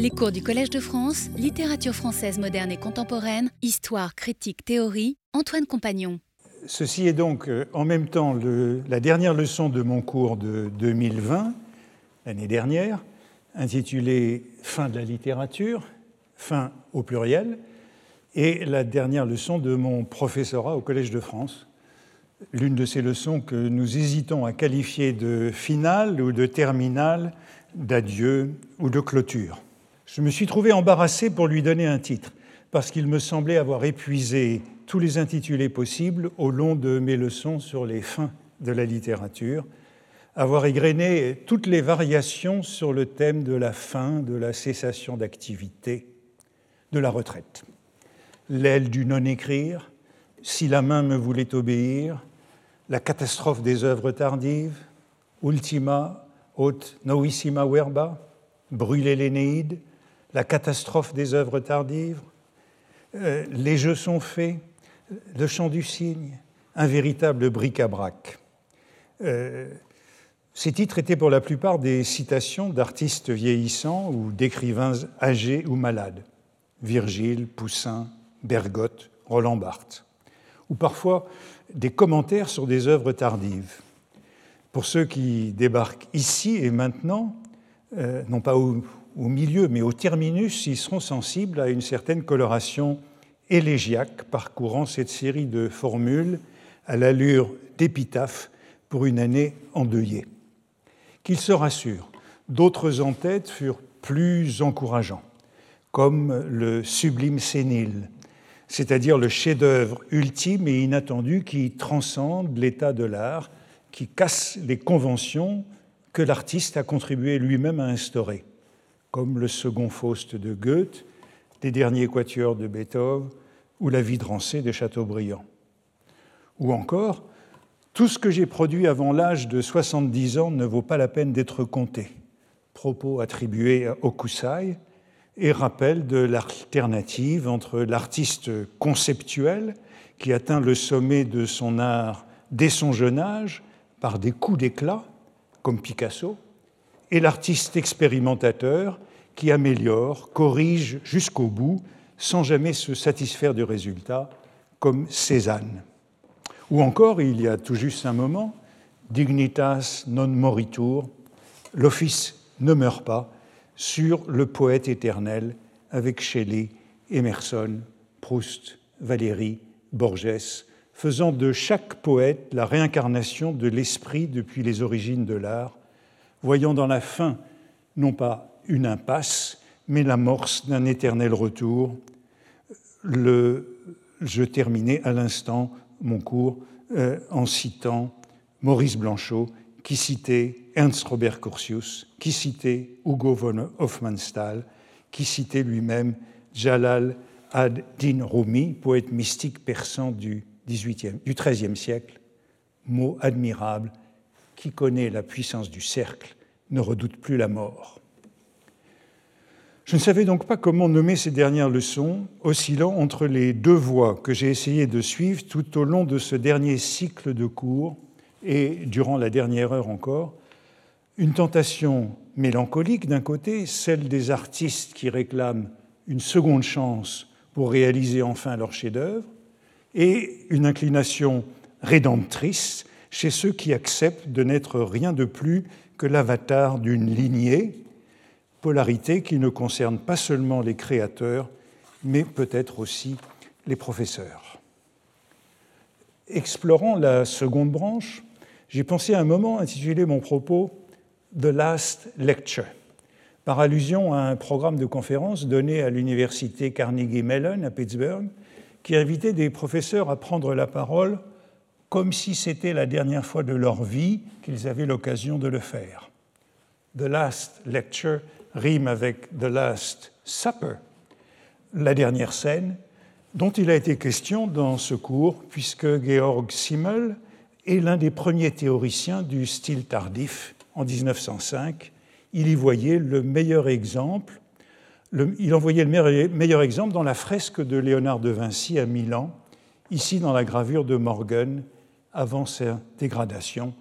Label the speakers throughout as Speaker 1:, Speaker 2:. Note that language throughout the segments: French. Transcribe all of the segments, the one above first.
Speaker 1: Les cours du Collège de France, littérature française moderne et contemporaine, histoire, critique, théorie, Antoine Compagnon.
Speaker 2: Ceci est donc euh, en même temps la dernière leçon de mon cours de 2020, l'année dernière, intitulée Fin de la littérature, fin au pluriel, et la dernière leçon de mon professorat au Collège de France, l'une de ces leçons que nous hésitons à qualifier de finale ou de terminale, d'adieu ou de clôture. Je me suis trouvé embarrassé pour lui donner un titre, parce qu'il me semblait avoir épuisé tous les intitulés possibles au long de mes leçons sur les fins de la littérature, avoir égrené toutes les variations sur le thème de la fin, de la cessation d'activité, de la retraite. L'aile du non-écrire, si la main me voulait obéir, la catastrophe des œuvres tardives, Ultima aut novissima verba, brûler l'Énéide, la catastrophe des œuvres tardives, euh, les jeux sont faits, le chant du cygne, un véritable bric-à-brac. Euh, ces titres étaient pour la plupart des citations d'artistes vieillissants ou d'écrivains âgés ou malades. Virgile, Poussin, Bergotte, Roland Barthes. Ou parfois des commentaires sur des œuvres tardives. Pour ceux qui débarquent ici et maintenant, euh, non pas au, milieu, mais au terminus, ils seront sensibles à une certaine coloration élégiaque parcourant cette série de formules à l'allure d'épitaphe pour une année endeuillée. Qu'ils se rassurent, d'autres en tête furent plus encourageants, comme le sublime sénile c'est-à-dire le chef-d'œuvre ultime et inattendu qui transcende l'état de l'art, qui casse les conventions que l'artiste a contribué lui-même à instaurer, comme le second Faust de Goethe, les derniers quatuors de Beethoven ou la vie de de Chateaubriand. Ou encore, tout ce que j'ai produit avant l'âge de 70 ans ne vaut pas la peine d'être compté. Propos attribués à Okusai, et rappel de l'alternative entre l'artiste conceptuel qui atteint le sommet de son art dès son jeune âge par des coups d'éclat, comme Picasso, et l'artiste expérimentateur qui améliore, corrige jusqu'au bout, sans jamais se satisfaire du résultat, comme Cézanne. Ou encore, il y a tout juste un moment, Dignitas non moritur, l'office ne meurt pas, sur le poète éternel avec Shelley, Emerson, Proust, Valéry, Borges, faisant de chaque poète la réincarnation de l'esprit depuis les origines de l'art, voyant dans la fin non pas une impasse, mais l'amorce d'un éternel retour. Je terminais à l'instant mon cours euh, en citant Maurice Blanchot qui citait Ernst Robert Curtius, qui citait Hugo von Hofmannsthal, qui citait lui-même Jalal ad-Din Rumi, poète mystique persan du, du XIIIe siècle. Mot admirable, qui connaît la puissance du cercle ne redoute plus la mort. Je ne savais donc pas comment nommer ces dernières leçons, oscillant entre les deux voies que j'ai essayé de suivre tout au long de ce dernier cycle de cours et durant la dernière heure encore, une tentation mélancolique d'un côté, celle des artistes qui réclament une seconde chance pour réaliser enfin leur chef-d'œuvre, et une inclination rédemptrice chez ceux qui acceptent de n'être rien de plus que l'avatar d'une lignée, polarité qui ne concerne pas seulement les créateurs, mais peut-être aussi les professeurs. Explorant la seconde branche, j'ai pensé à un moment intituler mon propos The Last Lecture, par allusion à un programme de conférence donné à l'université Carnegie Mellon à Pittsburgh, qui invitait des professeurs à prendre la parole comme si c'était la dernière fois de leur vie qu'ils avaient l'occasion de le faire. The Last Lecture rime avec The Last Supper, la dernière scène, dont il a été question dans ce cours, puisque Georg Simmel, est l'un des premiers théoriciens du style tardif en 1905. Il y voyait le meilleur exemple, il en voyait le meilleur exemple dans la fresque de Léonard de Vinci à Milan, ici dans la gravure de Morgan avant sa dégradation,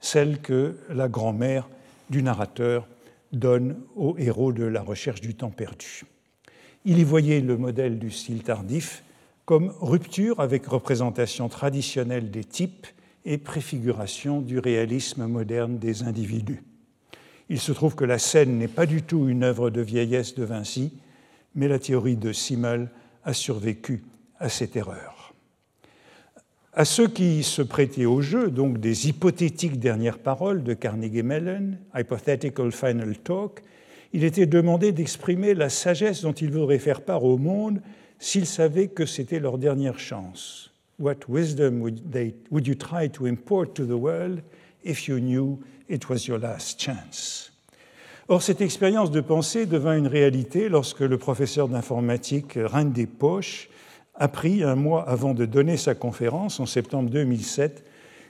Speaker 2: celle que la grand-mère du narrateur donne au héros de la recherche du temps perdu. Il y voyait le modèle du style tardif comme rupture avec représentation traditionnelle des types et préfiguration du réalisme moderne des individus. Il se trouve que la scène n'est pas du tout une œuvre de vieillesse de Vinci, mais la théorie de Simmel a survécu à cette erreur. À ceux qui se prêtaient au jeu, donc des hypothétiques dernières paroles de Carnegie Mellon, Hypothetical Final Talk, il était demandé d'exprimer la sagesse dont ils voudraient faire part au monde s'ils savaient que c'était leur dernière chance. What wisdom would, they, would you try to import to the world if you knew it was your last chance? Or, cette expérience de pensée devint une réalité lorsque le professeur d'informatique Randy Poche apprit un mois avant de donner sa conférence, en septembre 2007,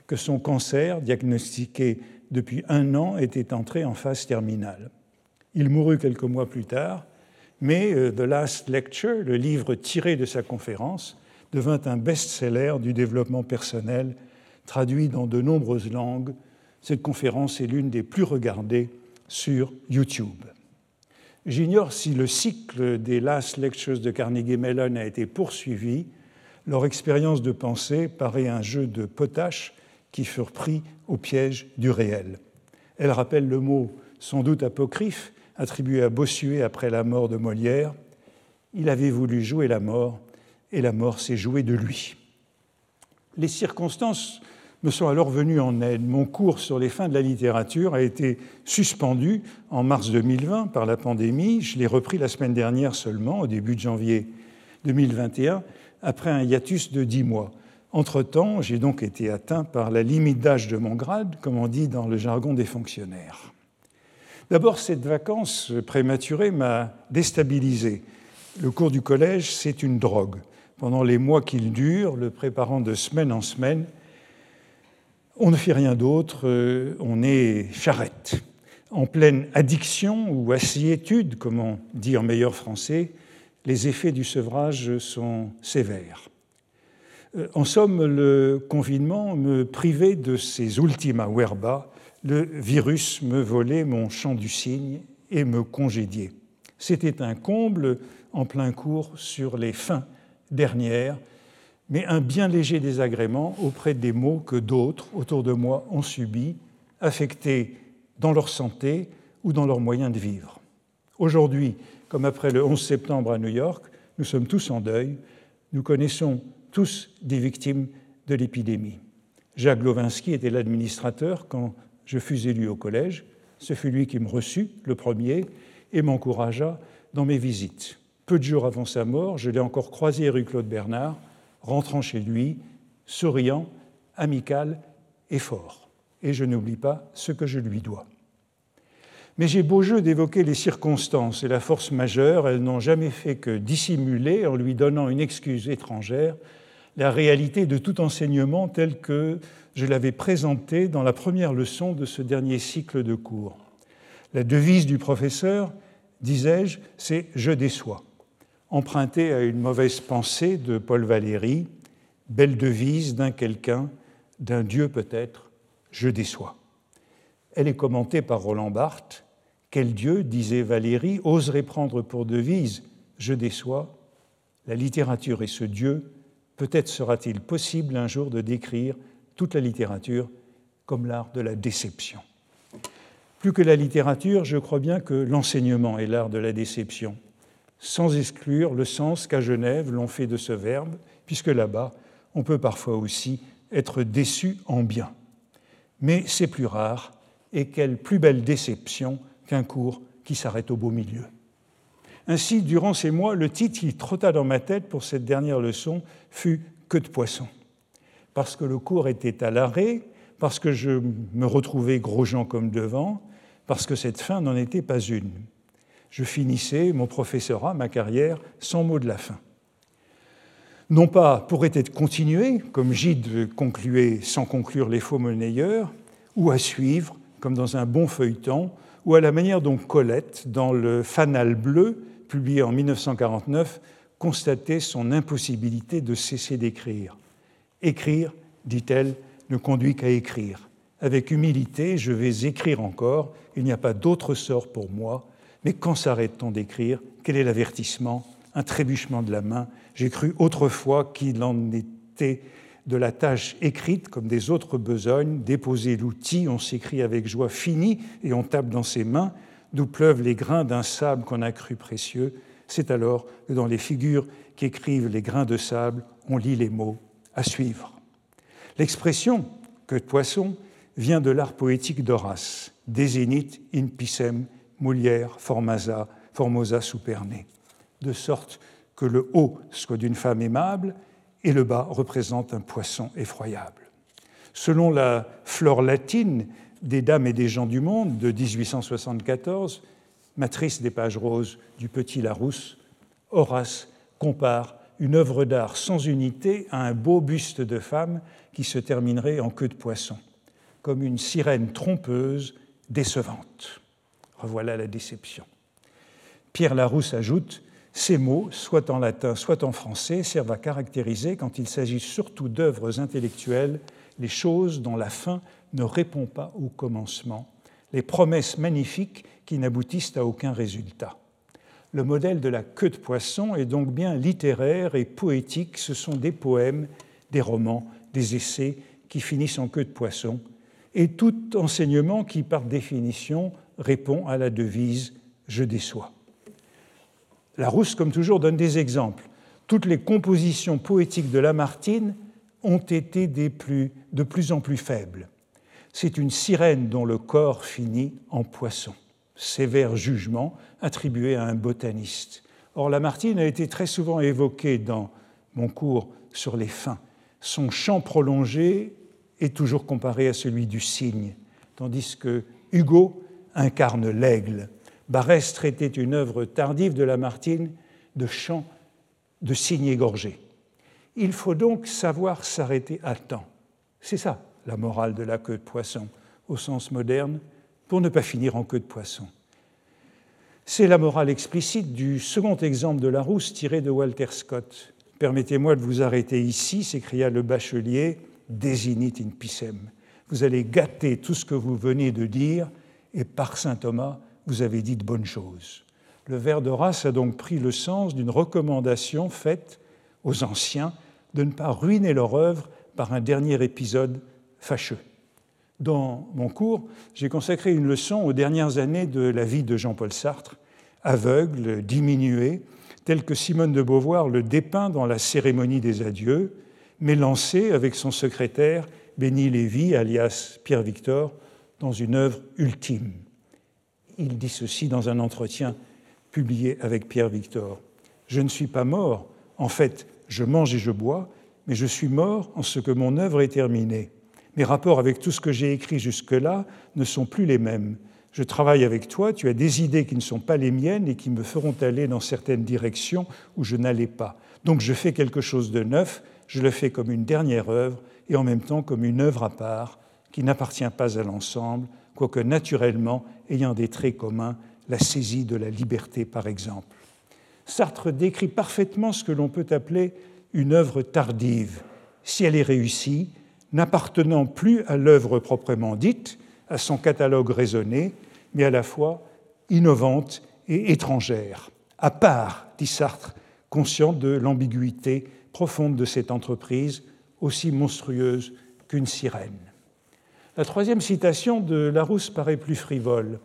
Speaker 2: que son cancer, diagnostiqué depuis un an, était entré en phase terminale. Il mourut quelques mois plus tard, mais euh, The Last Lecture, le livre tiré de sa conférence, devint un best-seller du développement personnel, traduit dans de nombreuses langues. Cette conférence est l'une des plus regardées sur YouTube. J'ignore si le cycle des Last Lectures de Carnegie Mellon a été poursuivi. Leur expérience de pensée paraît un jeu de potache qui furent pris au piège du réel. Elle rappelle le mot sans doute apocryphe attribué à Bossuet après la mort de Molière. Il avait voulu jouer la mort et la mort s'est jouée de lui. Les circonstances me sont alors venus en aide. Mon cours sur les fins de la littérature a été suspendu en mars 2020 par la pandémie. Je l'ai repris la semaine dernière seulement, au début de janvier 2021, après un hiatus de dix mois. Entre-temps, j'ai donc été atteint par la limite d'âge de mon grade, comme on dit dans le jargon des fonctionnaires. D'abord, cette vacance prématurée m'a déstabilisé. Le cours du collège, c'est une drogue. Pendant les mois qu'il dure, le préparant de semaine en semaine, on ne fait rien d'autre, euh, on est charrette. En pleine addiction ou assiétude, comme on dit en meilleur français, les effets du sevrage sont sévères. Euh, en somme, le confinement me privait de ces ultima verba, le virus me volait mon chant du cygne et me congédiait. C'était un comble en plein cours sur les fins dernières mais un bien léger désagrément auprès des maux que d'autres autour de moi ont subis, affectés dans leur santé ou dans leurs moyens de vivre. Aujourd'hui, comme après le 11 septembre à New York, nous sommes tous en deuil, nous connaissons tous des victimes de l'épidémie. Jacques Glowinski était l'administrateur quand je fus élu au collège. Ce fut lui qui me reçut, le premier, et m'encouragea dans mes visites. Peu de jours avant sa mort, je l'ai encore croisé rue Claude Bernard rentrant chez lui, souriant, amical et fort. Et je n'oublie pas ce que je lui dois. Mais j'ai beau jeu d'évoquer les circonstances et la force majeure, elles n'ont jamais fait que dissimuler, en lui donnant une excuse étrangère, la réalité de tout enseignement tel que je l'avais présenté dans la première leçon de ce dernier cycle de cours. La devise du professeur, disais-je, c'est Je déçois emprunté à une mauvaise pensée de Paul Valéry, belle devise d'un quelqu'un, d'un Dieu peut-être, je déçois. Elle est commentée par Roland Barthes. Quel Dieu, disait Valéry, oserait prendre pour devise je déçois? La littérature est ce Dieu. Peut-être sera-t-il possible un jour de décrire toute la littérature comme l'art de la déception. Plus que la littérature, je crois bien que l'enseignement est l'art de la déception sans exclure le sens qu'à Genève l'on fait de ce verbe, puisque là-bas, on peut parfois aussi être déçu en bien. Mais c'est plus rare, et quelle plus belle déception qu'un cours qui s'arrête au beau milieu. Ainsi, durant ces mois, le titre qui trotta dans ma tête pour cette dernière leçon fut Que de poisson. Parce que le cours était à l'arrêt, parce que je me retrouvais gros gens comme devant, parce que cette fin n'en était pas une je finissais mon professorat, ma carrière, sans mot de la fin. Non pas pourrait être continué, comme Gide concluait sans conclure les faux monnayeurs, ou à suivre, comme dans un bon feuilleton, ou à la manière dont Colette, dans le Fanal bleu, publié en 1949, constatait son impossibilité de cesser d'écrire. Écrire, dit-elle, ne conduit qu'à écrire. Avec humilité, je vais écrire encore. Il n'y a pas d'autre sort pour moi. Mais quand s'arrête-t-on d'écrire Quel est l'avertissement Un trébuchement de la main? J'ai cru autrefois qu'il en était de la tâche écrite comme des autres besognes. Déposer l'outil, on s'écrit avec joie fini et on tape dans ses mains, d'où pleuvent les grains d'un sable qu'on a cru précieux. C'est alors que dans les figures qui écrivent les grains de sable, on lit les mots à suivre. L'expression que de poisson vient de l'art poétique d'Horace, Desinit in pisem formasa, formosa superne, de sorte que le haut soit d'une femme aimable et le bas représente un poisson effroyable. Selon la flore latine des Dames et des gens du monde de 1874, matrice des pages roses du Petit Larousse, Horace compare une œuvre d'art sans unité à un beau buste de femme qui se terminerait en queue de poisson, comme une sirène trompeuse décevante. Revoilà la déception. Pierre Larousse ajoute Ces mots, soit en latin, soit en français, servent à caractériser, quand il s'agit surtout d'œuvres intellectuelles, les choses dont la fin ne répond pas au commencement, les promesses magnifiques qui n'aboutissent à aucun résultat. Le modèle de la queue de poisson est donc bien littéraire et poétique. Ce sont des poèmes, des romans, des essais qui finissent en queue de poisson, et tout enseignement qui, par définition, répond à la devise Je déçois. Larousse, comme toujours, donne des exemples. Toutes les compositions poétiques de Lamartine ont été des plus, de plus en plus faibles. C'est une sirène dont le corps finit en poisson sévère jugement attribué à un botaniste. Or, Lamartine a été très souvent évoqué dans mon cours sur les fins. Son champ prolongé est toujours comparé à celui du cygne, tandis que Hugo incarne l'aigle. Barès traitait une œuvre tardive de Lamartine de chant de cygne égorgé. Il faut donc savoir s'arrêter à temps. C'est ça la morale de la queue de poisson au sens moderne pour ne pas finir en queue de poisson. C'est la morale explicite du second exemple de Larousse tiré de Walter Scott. Permettez-moi de vous arrêter ici, s'écria le bachelier, désinit in pisem. Vous allez gâter tout ce que vous venez de dire, et par saint Thomas, vous avez dit de bonnes choses. Le vers d'Horace a donc pris le sens d'une recommandation faite aux anciens de ne pas ruiner leur œuvre par un dernier épisode fâcheux. Dans mon cours, j'ai consacré une leçon aux dernières années de la vie de Jean-Paul Sartre, aveugle, diminué, tel que Simone de Beauvoir le dépeint dans la cérémonie des adieux, mais lancé avec son secrétaire Béni Lévy, alias Pierre Victor, dans une œuvre ultime. Il dit ceci dans un entretien publié avec Pierre Victor. Je ne suis pas mort, en fait, je mange et je bois, mais je suis mort en ce que mon œuvre est terminée. Mes rapports avec tout ce que j'ai écrit jusque-là ne sont plus les mêmes. Je travaille avec toi, tu as des idées qui ne sont pas les miennes et qui me feront aller dans certaines directions où je n'allais pas. Donc je fais quelque chose de neuf, je le fais comme une dernière œuvre et en même temps comme une œuvre à part qui n'appartient pas à l'ensemble, quoique naturellement ayant des traits communs, la saisie de la liberté par exemple. Sartre décrit parfaitement ce que l'on peut appeler une œuvre tardive. Si elle est réussie, n'appartenant plus à l'œuvre proprement dite, à son catalogue raisonné, mais à la fois innovante et étrangère, à part, dit Sartre, conscient de l'ambiguïté profonde de cette entreprise, aussi monstrueuse qu'une sirène. La troisième citation de Larousse paraît plus frivole.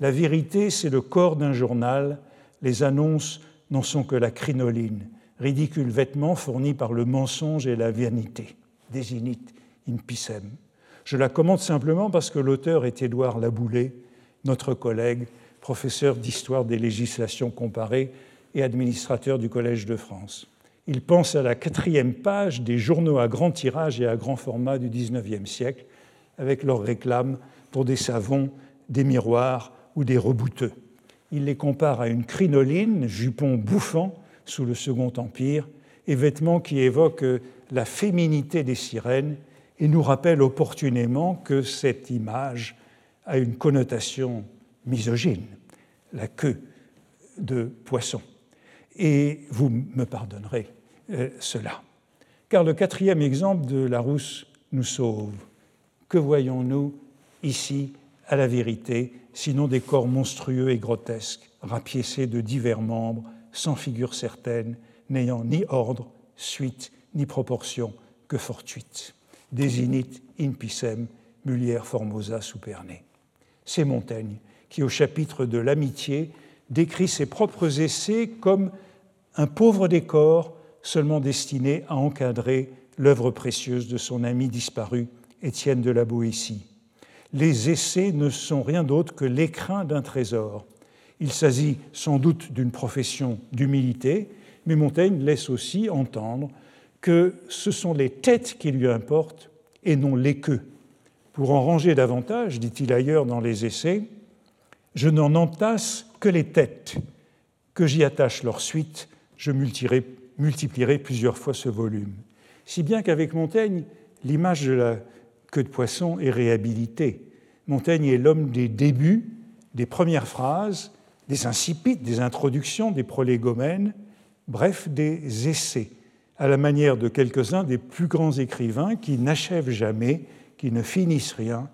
Speaker 2: La vérité, c'est le corps d'un journal, les annonces n'en sont que la crinoline, ridicule vêtement fourni par le mensonge et la vanité. Désinite in pisem. Je la commande simplement parce que l'auteur est Édouard Laboulé, notre collègue, professeur d'histoire des législations comparées et administrateur du Collège de France. Il pense à la quatrième page des journaux à grand tirage et à grand format du XIXe siècle, avec leurs réclames pour des savons, des miroirs ou des rebouteux. Il les compare à une crinoline, jupon bouffant sous le Second Empire, et vêtements qui évoquent la féminité des sirènes et nous rappelle opportunément que cette image a une connotation misogyne, la queue de poisson. Et vous me pardonnerez euh, cela. Car le quatrième exemple de Larousse nous sauve. Que voyons-nous ici à la vérité, sinon des corps monstrueux et grotesques, rapiécés de divers membres, sans figure certaine, n'ayant ni ordre, suite, ni proportion que fortuite? Desinit in pissem, mulier formosa superne. C'est Montaigne qui, au chapitre de l'amitié, décrit ses propres essais comme un pauvre décor seulement destiné à encadrer l'œuvre précieuse de son ami disparu, Étienne de la Boétie. Les essais ne sont rien d'autre que l'écrin d'un trésor. Il s'agit sans doute d'une profession d'humilité, mais Montaigne laisse aussi entendre que ce sont les têtes qui lui importent et non les queues. Pour en ranger davantage, dit-il ailleurs dans les essais, je n'en entasse que les têtes, que j'y attache leur suite, je multiplierai, plusieurs fois ce volume. Si bien qu'avec Montaigne, l'image de la queue de poisson est réhabilitée. Montaigne est l'homme des débuts, des premières phrases, des incipites, des introductions, des prolégomènes, bref, des essais, à la manière de quelques-uns des plus grands écrivains qui n'achèvent jamais, qui ne finissent rien,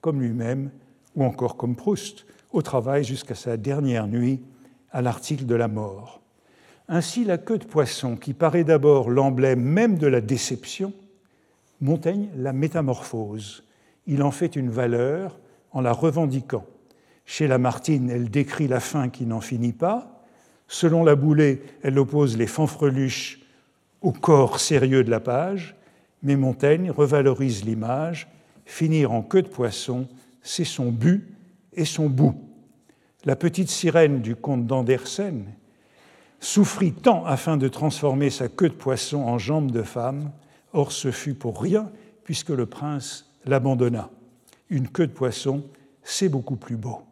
Speaker 2: comme lui-même ou encore comme Proust, au travail jusqu'à sa dernière nuit à l'article de la mort. Ainsi, la queue de poisson, qui paraît d'abord l'emblème même de la déception, Montaigne la métamorphose. Il en fait une valeur en la revendiquant. Chez Lamartine, elle décrit la fin qui n'en finit pas. Selon la Boulée, elle oppose les fanfreluches au corps sérieux de la page, mais Montaigne revalorise l'image. Finir en queue de poisson, c'est son but et son bout. La petite sirène du comte d'Andersen, souffrit tant afin de transformer sa queue de poisson en jambe de femme, or ce fut pour rien, puisque le prince l'abandonna. Une queue de poisson, c'est beaucoup plus beau,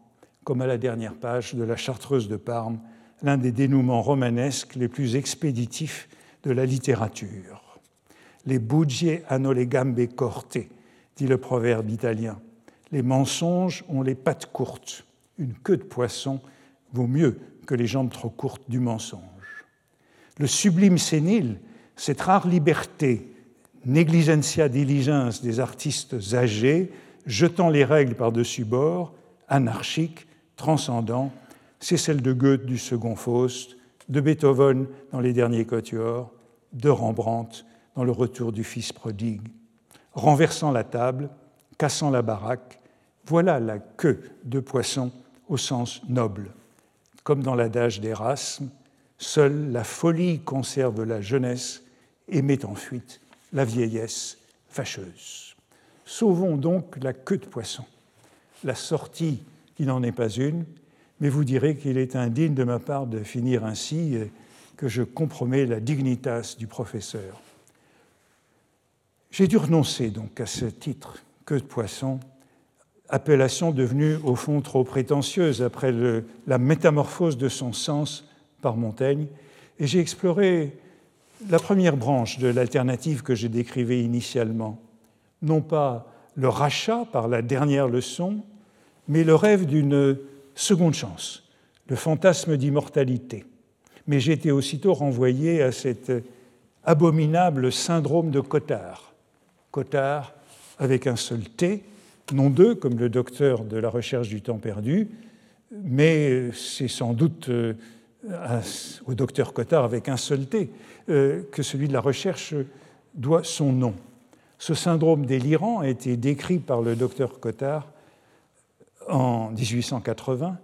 Speaker 2: comme à la dernière page de la Chartreuse de Parme, l'un des dénouements romanesques les plus expéditifs de la littérature. Les bugie hanno le gambe corte, dit le proverbe italien. Les mensonges ont les pattes courtes. Une queue de poisson vaut mieux que les jambes trop courtes du mensonge. Le sublime sénile, cette rare liberté, negligentia diligence des artistes âgés, jetant les règles par-dessus bord, anarchique, transcendant, c'est celle de Goethe du second Faust, de Beethoven dans les derniers quatuors, de Rembrandt dans le retour du fils prodigue. Renversant la table, cassant la baraque, voilà la queue de poisson au sens noble. Comme dans l'adage d'Erasme, seule la folie conserve la jeunesse et met en fuite la vieillesse fâcheuse. Sauvons donc la queue de poisson, la sortie qui n'en est pas une, mais vous direz qu'il est indigne de ma part de finir ainsi et que je compromets la dignitas du professeur. J'ai dû renoncer donc à ce titre, queue de poisson, appellation devenue au fond trop prétentieuse après la métamorphose de son sens par Montaigne, et j'ai exploré la première branche de l'alternative que j'ai décrivée initialement, non pas le rachat par la dernière leçon, mais le rêve d'une seconde chance, le fantasme d'immortalité. Mais j'ai été aussitôt renvoyé à cet abominable syndrome de Cotard. Cotard avec un seul T, non deux, comme le docteur de la recherche du temps perdu, mais c'est sans doute au docteur Cotard avec un seul T euh, que celui de la recherche doit son nom. Ce syndrome délirant a été décrit par le docteur Cotard en 1880,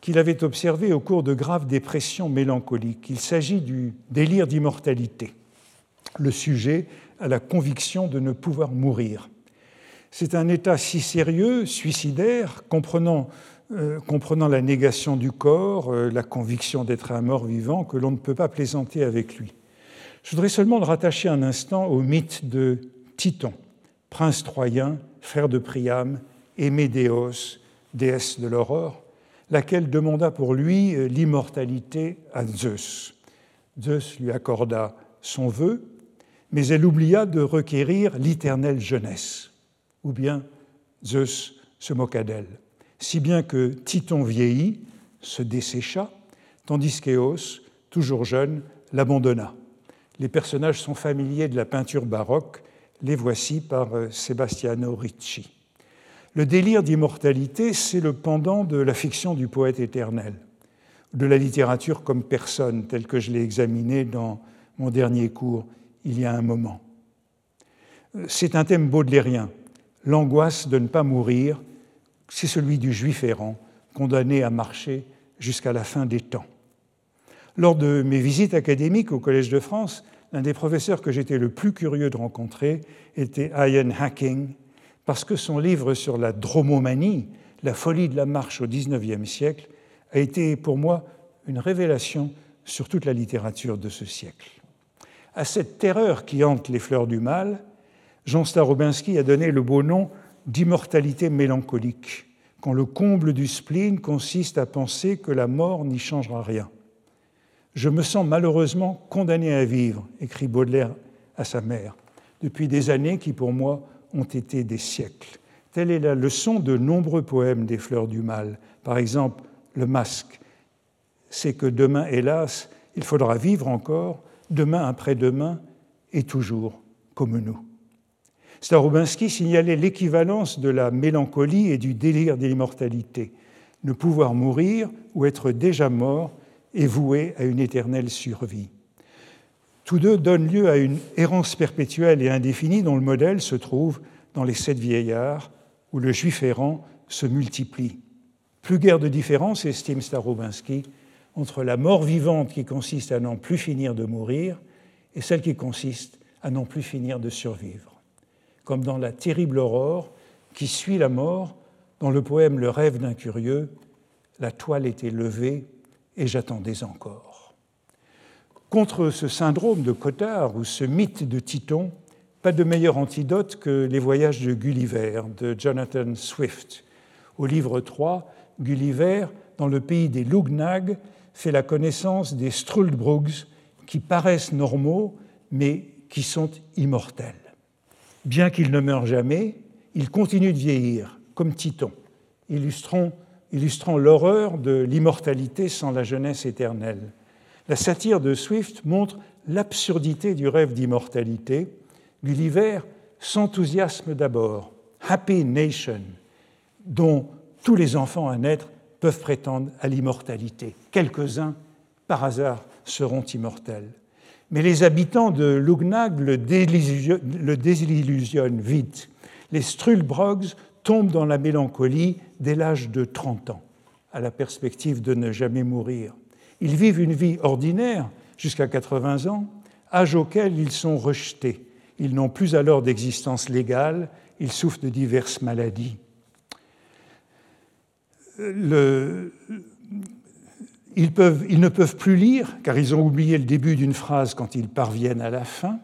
Speaker 2: qu'il avait observé au cours de graves dépressions mélancoliques. Il s'agit du délire d'immortalité. Le sujet a la conviction de ne pouvoir mourir. C'est un état si sérieux, suicidaire, comprenant, euh, comprenant la négation du corps, euh, la conviction d'être un mort vivant, que l'on ne peut pas plaisanter avec lui. Je voudrais seulement le rattacher un instant au mythe de Titon, prince troyen, frère de Priam, et Médéos, déesse de l'aurore, laquelle demanda pour lui euh, l'immortalité à Zeus. Zeus lui accorda son vœu, mais elle oublia de requérir l'éternelle jeunesse ou bien Zeus se moqua d'elle, si bien que Titon vieillit, se dessécha, tandis qu'Éos, toujours jeune, l'abandonna. Les personnages sont familiers de la peinture baroque, Les voici par euh, Sebastiano Ricci. Le délire d'immortalité, c'est le pendant de la fiction du poète éternel, de la littérature comme personne, telle que je l'ai examinée dans mon dernier cours il y a un moment. C'est un thème baudelairien. L'angoisse de ne pas mourir, c'est celui du juif errant, condamné à marcher jusqu'à la fin des temps. Lors de mes visites académiques au Collège de France, l'un des professeurs que j'étais le plus curieux de rencontrer était Ian Hacking, parce que son livre sur la dromomanie, la folie de la marche au XIXe siècle, a été pour moi une révélation sur toute la littérature de ce siècle. À cette terreur qui hante les fleurs du mal, Jean Starobinski a donné le beau nom d'immortalité mélancolique, quand le comble du spleen consiste à penser que la mort n'y changera rien. Je me sens malheureusement condamné à vivre, écrit Baudelaire à sa mère, depuis des années qui pour moi ont été des siècles. Telle est la leçon de nombreux poèmes des fleurs du mal. Par exemple, Le masque. C'est que demain, hélas, il faudra vivre encore, demain après-demain, et toujours comme nous. Starobinski signalait l'équivalence de la mélancolie et du délire de l'immortalité. Ne pouvoir mourir ou être déjà mort est voué à une éternelle survie. Tous deux donnent lieu à une errance perpétuelle et indéfinie dont le modèle se trouve dans les sept vieillards, où le juif errant se multiplie. Plus guère de différence, estime Starobinski, entre la mort vivante qui consiste à n'en plus finir de mourir et celle qui consiste à n'en plus finir de survivre. Comme dans la terrible aurore qui suit la mort, dans le poème Le rêve d'un curieux, la toile était levée et j'attendais encore. Contre ce syndrome de Cotard ou ce mythe de Titon, pas de meilleur antidote que les voyages de Gulliver de Jonathan Swift. Au livre 3, Gulliver, dans le pays des Lugnag, fait la connaissance des Struldbrugs qui paraissent normaux mais qui sont immortels. Bien qu'ils ne meurent jamais, ils continuent de vieillir, comme Titon, illustrant, illustrant l'horreur de l'immortalité sans la jeunesse éternelle. La satire de Swift montre l'absurdité du rêve d'immortalité. Gulliver s'enthousiasme d'abord. Happy Nation, dont tous les enfants à naître peuvent prétendre à l'immortalité. Quelques-uns, par hasard, seront immortels. Mais les habitants de Lugnag le désillusionnent vite. Les Strulbrogs tombent dans la mélancolie dès l'âge de 30 ans, à la perspective de ne jamais mourir. Ils vivent une vie ordinaire jusqu'à 80 ans, âge auquel ils sont rejetés. Ils n'ont plus alors d'existence légale, ils souffrent de diverses maladies. Ils, ne peuvent plus lire, car ils ont oublié le début d'une phrase quand ils parviennent à la fin,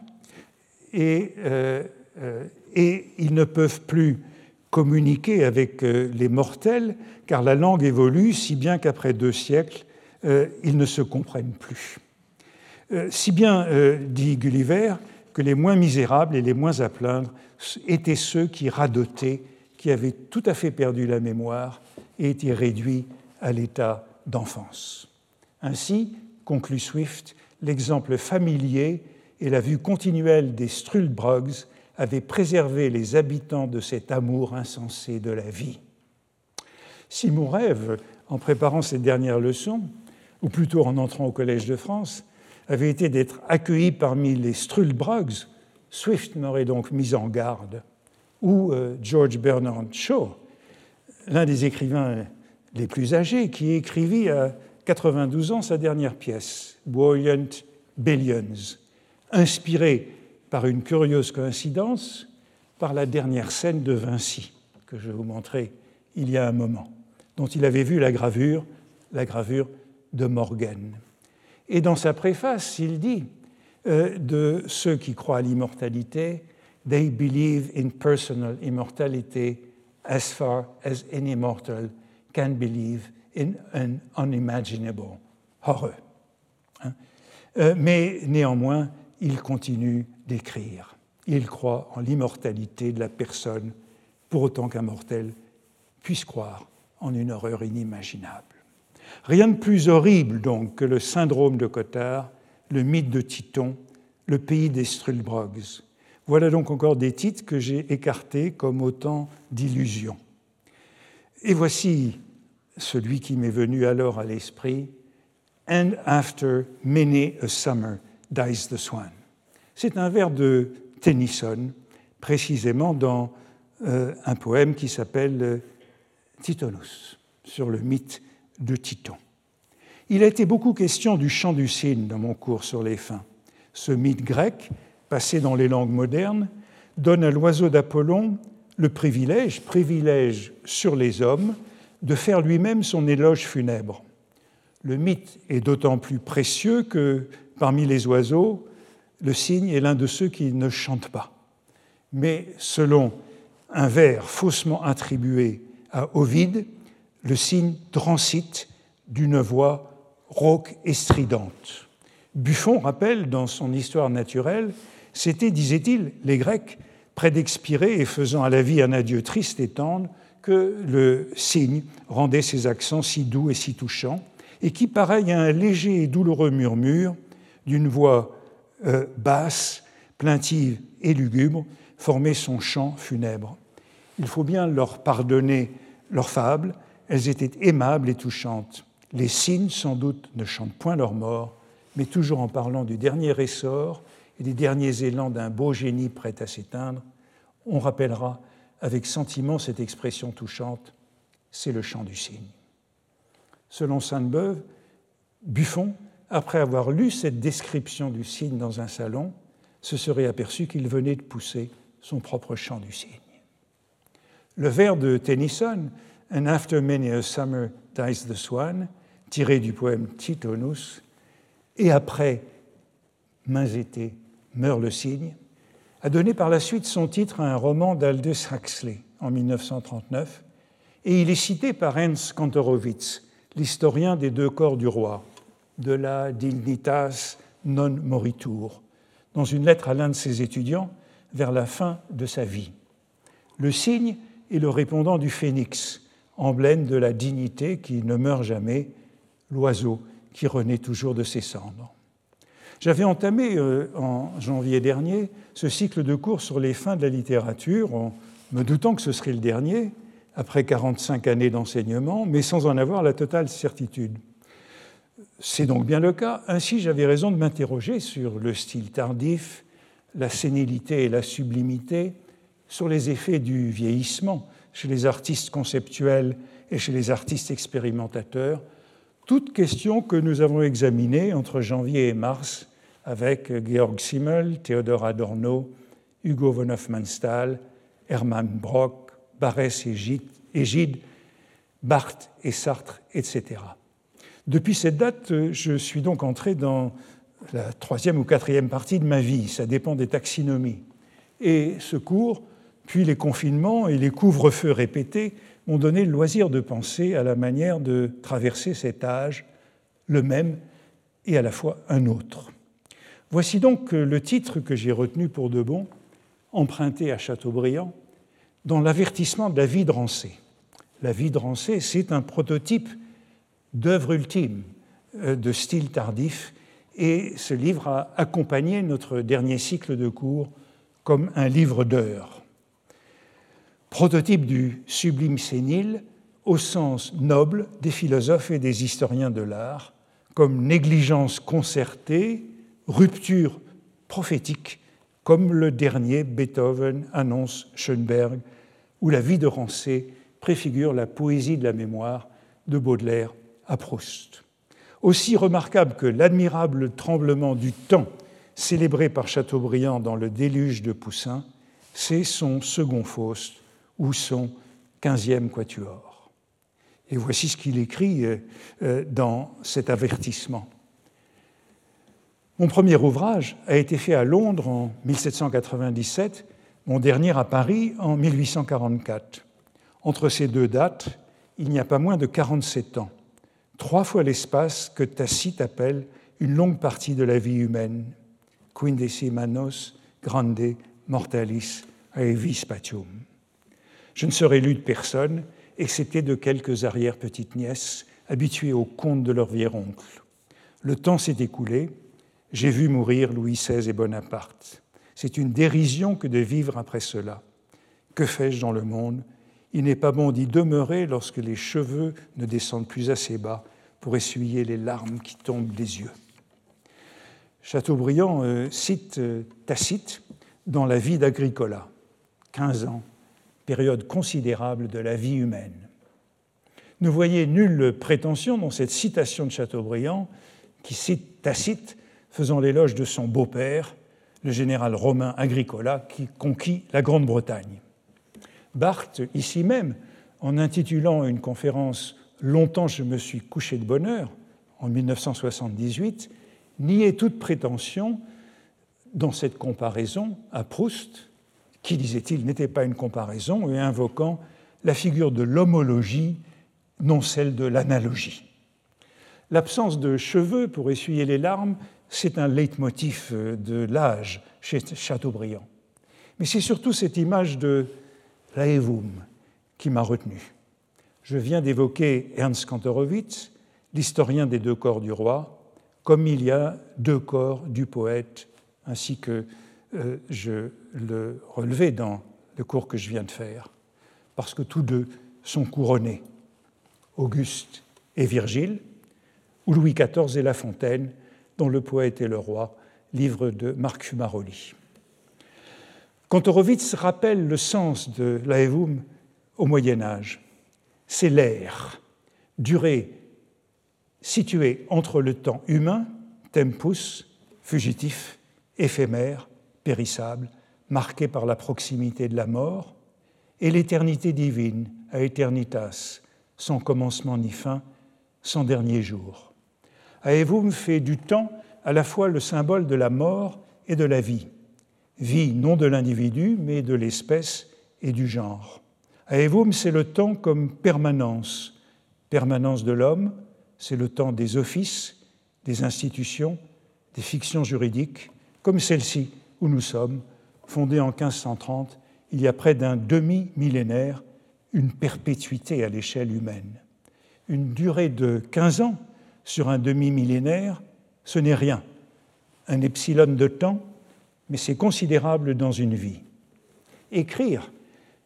Speaker 2: et, euh, euh, ils ne peuvent plus communiquer avec euh, les mortels, car la langue évolue, si bien qu'après deux siècles, ils ne se comprennent plus. Si bien, dit Gulliver, que les moins misérables et les moins à plaindre étaient ceux qui radotaient, qui avaient tout à fait perdu la mémoire et étaient réduits à l'état d'enfance. Ainsi, conclut Swift, l'exemple familier et la vue continuelle des Strulbrogs avaient préservé les habitants de cet amour insensé de la vie. Si mon rêve, en préparant cette dernière leçon, ou plutôt en entrant au Collège de France, avait été d'être accueilli parmi les Strulbrogs, Swift m'aurait donc mis en garde, ou euh, George Bernard Shaw, l'un des écrivains les plus âgés, qui écrivit à 92 ans sa dernière pièce, Buoyant Billions, inspirée par une curieuse coïncidence par la dernière scène de Vinci, que je vous montrer il y a un moment, dont il avait vu la gravure, la gravure de Morgan. Et dans sa préface, il dit euh, de ceux qui croient à l'immortalité, they believe in personal immortality as far as any mortal can believe in an unimaginable horror. Hein? Euh, mais néanmoins, il continue d'écrire. Il croit en l'immortalité de la personne, pour autant qu'un mortel puisse croire en une horreur inimaginable. Rien de plus horrible donc que le syndrome de Cotard, le mythe de Titon, le pays des Strulbrogs. Voilà donc encore des titres que j'ai écartés comme autant d'illusions. Et voici celui qui m'est venu alors à l'esprit, And after many a summer dies the swan. C'est un vers de Tennyson, précisément dans euh, un poème qui s'appelle euh, Titonus, sur le mythe de Titon. Il a été beaucoup question du chant du cygne dans mon cours sur les fins. Ce mythe grec, passé dans les langues modernes, donne à l'oiseau d'Apollon le privilège, privilège sur les hommes, de faire lui-même son éloge funèbre. Le mythe est d'autant plus précieux que parmi les oiseaux, le cygne est l'un de ceux qui ne chantent pas. Mais selon un vers faussement attribué à Ovide, le cygne transite d'une voix rauque et stridente. Buffon rappelle dans son histoire naturelle, c'était, disait-il, les Grecs, près d'expirer et faisant à la vie un adieu triste et tendre, que le cygne rendait ses accents si doux et si touchants, et qui, pareil à un léger et douloureux murmure d'une voix euh, basse, plaintive et lugubre, formait son chant funèbre. Il faut bien leur pardonner leurs fables, elles étaient aimables et touchantes. Les cygnes, sans doute, ne chantent point leur mort, mais toujours en parlant du dernier essor et des derniers élans d'un beau génie prêt à s'éteindre, on rappellera avec sentiment cette expression touchante c'est le chant du cygne. Selon Sainte-Beuve, Buffon, après avoir lu cette description du cygne dans un salon, se serait aperçu qu'il venait de pousser son propre chant du cygne. Le vers de Tennyson, And after many a summer dies the swan, tiré du poème Titonus, et après mains été meurt le cygne, a donné par la suite son titre à un roman d'Aldous Huxley en 1939, et il est cité par Ernst Kantorowicz, l'historien des deux corps du roi, de la dignitas non moritur, dans une lettre à l'un de ses étudiants vers la fin de sa vie. Le cygne est le répondant du phénix, emblème de la dignité qui ne meurt jamais, l'oiseau qui renaît toujours de ses cendres. J'avais entamé euh, en janvier dernier ce cycle de cours sur les fins de la littérature, en me doutant que ce serait le dernier, après 45 années d'enseignement, mais sans en avoir la totale certitude. C'est donc bien le cas. Ainsi, j'avais raison de m'interroger sur le style tardif, la sénilité et la sublimité, sur les effets du vieillissement chez les artistes conceptuels et chez les artistes expérimentateurs, toutes questions que nous avons examinées entre janvier et mars avec Georg Simmel, Théodore Adorno, Hugo von Hofmannsthal, Hermann Brock, Barès et Gide, Barthes et Sartre, etc. Depuis cette date, je suis donc entré dans la troisième ou quatrième partie de ma vie, ça dépend des taxinomies. Et ce cours puis les confinements et les couvre-feux répétés m'ont donné le loisir de penser à la manière de traverser cet âge, le même et à la fois un autre. Voici donc le titre que j'ai retenu pour de bon, emprunté à Chateaubriand, dans l'avertissement de la vie de Rancé. La vie de Rancé, c'est un prototype d'œuvre ultime euh, de style tardif, et ce livre a accompagné notre dernier cycle de cours comme un livre d'heures prototype du sublime sénile au sens noble des philosophes et des historiens de l'art, comme négligence concertée, rupture prophétique, comme le dernier Beethoven annonce Schoenberg, où la vie de Rancé préfigure la poésie de la mémoire de Baudelaire à Proust. Aussi remarquable que l'admirable tremblement du temps célébré par Chateaubriand dans le déluge de Poussin, c'est son second Faust, ou son 15e quatuor. Et voici ce qu'il écrit euh, euh, dans cet avertissement. Mon premier ouvrage a été fait à Londres en 1797, mon dernier à Paris en 1844. Entre ces deux dates, il n'y a pas moins de 47 ans, trois fois l'espace que Tacite appelle une longue partie de la vie humaine, quindecimanos grande mortalis aevis patium. Je ne serais lu de personne, excepté de quelques arrière-petites-nièces habituées aux contes de leur vieil oncle. Le temps s'est écoulé, j'ai vu mourir Louis XVI et Bonaparte. C'est une dérision que de vivre après cela. Que fais-je dans le monde? Il n'est pas bon d'y demeurer lorsque les cheveux ne descendent plus assez bas pour essuyer les larmes qui tombent des yeux. Chateaubriand euh, cite euh, Tacite dans La vie d'Agricola, 15 ans, période considérable de la vie humaine. Ne voyez nulle prétention dans cette citation de Chateaubriand qui cite Tacite faisant l'éloge de son beau-père, le général romain Agricola, qui conquit la Grande-Bretagne. Barthes, ici même, en intitulant une conférence Longtemps je me suis couché de bonheur, en 1978, niait toute prétention dans cette comparaison à Proust, qui, disait-il, n'était pas une comparaison, et invoquant la figure de l'homologie, non celle de l'analogie. L'absence de cheveux pour essuyer les larmes c'est un leitmotiv euh, de l'âge chez Chateaubriand. Mais c'est surtout cette image de l'Aevum qui m'a retenu. Je viens d'évoquer Ernst Kantorowicz, l'historien des deux corps du roi, comme il y a deux corps du poète, ainsi que euh, je le relevais dans le cours que je viens de faire, parce que tous deux sont couronnés, Auguste et Virgile, ou Louis XIV et La Fontaine, dont Le poète et le roi, livre de Marc Fumaroli. Rappelle le sens de l'Aevum au Moyen Âge. C'est l'air, durée située entre le temps humain, tempus, fugitif, éphémère, périssable, marqué par la proximité de la mort, et l'éternité divine, à eternitas, sans commencement ni fin, sans dernier jour. Aevum fait du temps à la fois le symbole de la mort et de la vie? Vie non de l'individu, mais de l'espèce et du genre. Aevum, c'est le temps comme permanence. Permanence de l'homme, c'est le temps des offices, des institutions, des fictions juridiques, comme celle-ci où nous sommes, fondée en 1530, il y a près d'un demi-millénaire, une perpétuité à l'échelle humaine. Une durée de 15 ans sur un demi-millénaire, ce n'est rien. Un epsilon de temps, mais c'est considérable dans une vie. Écrire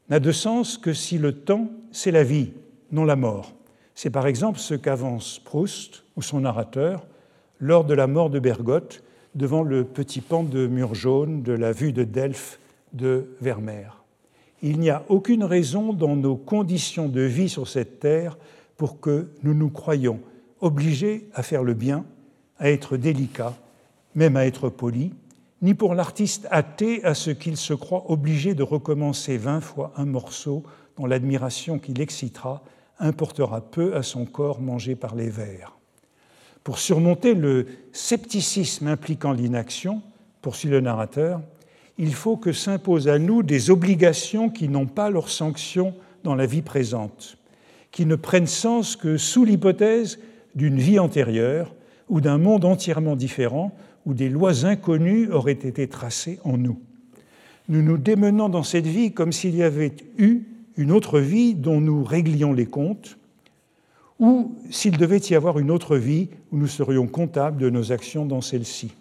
Speaker 2: n'a de sens que si le temps, c'est la vie, non la mort. C'est par exemple ce qu'avance Proust ou son narrateur lors de la mort de Bergotte devant le petit pan de mur jaune de la vue de Delphes de Vermeer. Il n'y a aucune raison dans nos conditions de vie sur cette terre pour que nous nous croyions obligé à faire le bien, à être délicat, même à être poli, ni pour l'artiste athée à ce qu'il se croit obligé de recommencer vingt fois un morceau dont l'admiration qu'il excitera importera peu à son corps mangé par les vers. Pour surmonter le scepticisme impliquant l'inaction, poursuit le narrateur, il faut que s'imposent à nous des obligations qui n'ont pas leur sanction dans la vie présente, qui ne prennent sens que sous l'hypothèse d'une vie antérieure ou d'un monde entièrement différent où des lois inconnues auraient été tracées en nous. Nous nous démenons dans cette vie comme s'il y avait eu une autre vie dont nous réglions les comptes, ou s'il devait y avoir une autre vie où nous serions comptables de nos actions dans celle-ci.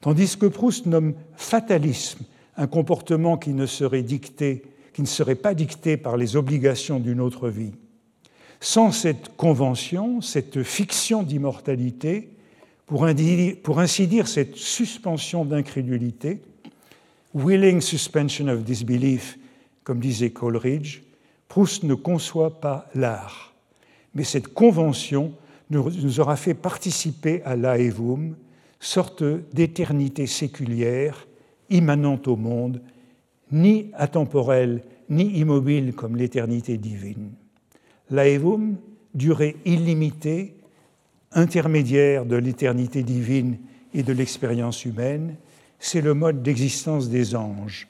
Speaker 2: Tandis que Proust nomme fatalisme un comportement qui ne serait pas dicté par les obligations d'une autre vie. Sans cette convention, cette fiction d'immortalité, pour, ainsi dire cette suspension d'incrédulité, willing suspension of disbelief, comme disait Coleridge, Proust ne conçoit pas l'art. Mais cette convention nous aura fait participer à l'aevum, sorte d'éternité séculière, immanente au monde, ni atemporelle, ni immobile comme l'éternité divine. L'aevum, durée illimitée, intermédiaire de l'éternité divine et de l'expérience humaine, c'est le mode d'existence des anges,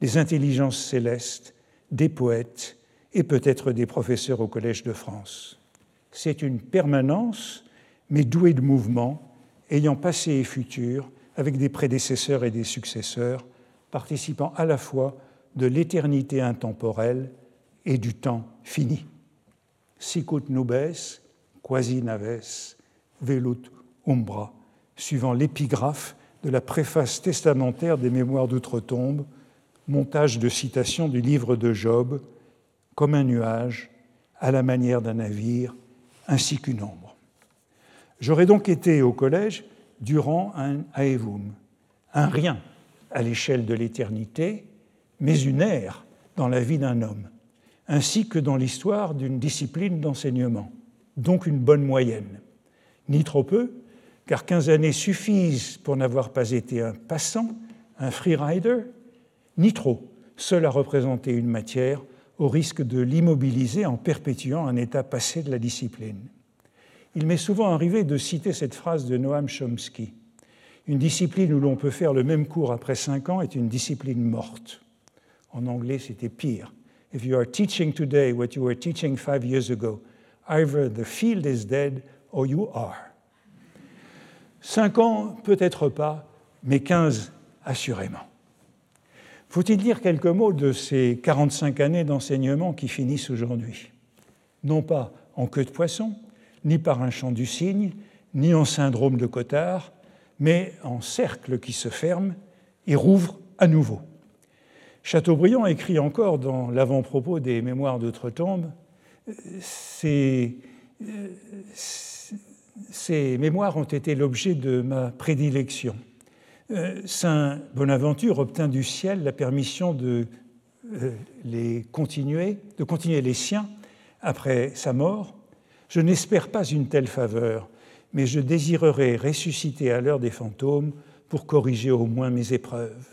Speaker 2: des intelligences célestes, des poètes et peut-être des professeurs au Collège de France. C'est une permanence, mais douée de mouvement, ayant passé et futur, avec des prédécesseurs et des successeurs, participant à la fois de l'éternité intemporelle et du temps fini. Sicut nubes, quasi naves, velut umbra, suivant l'épigraphe de la préface testamentaire des Mémoires d'outre-tombe, montage de citations du livre de Job, comme un nuage, à la manière d'un navire, ainsi qu'une ombre. J'aurais donc été au collège durant un aevum, un rien à l'échelle de l'éternité, mais une ère dans la vie d'un homme, ainsi que dans l'histoire d'une discipline d'enseignement, donc une bonne moyenne. Ni trop peu, car 15 années suffisent pour n'avoir pas été un passant, un freerider, ni trop, seul à représenter une matière au risque de l'immobiliser en perpétuant un état passé de la discipline. Il m'est souvent arrivé de citer cette phrase de Noam Chomsky. Une discipline où l'on peut faire le même cours après cinq ans est une discipline morte. En anglais, c'était pire. If you are teaching today what you were teaching five years ago, either the field is dead or you are. Cinq ans, peut-être pas, mais quinze, assurément. Faut-il dire quelques mots de ces 45 années d'enseignement qui finissent aujourd'hui? Non pas en queue de poisson, ni par un chant du cygne, ni en syndrome de Cotard, mais en cercle qui se ferme et rouvre à nouveau. Chateaubriand écrit encore dans l'avant-propos des Mémoires d'Outre-Tombe ces, ces mémoires ont été l'objet de ma prédilection. Euh, Saint Bonaventure obtint du ciel la permission de euh, les continuer, de continuer les siens après sa mort. Je n'espère pas une telle faveur, mais je désirerais ressusciter à l'heure des fantômes pour corriger au moins mes épreuves.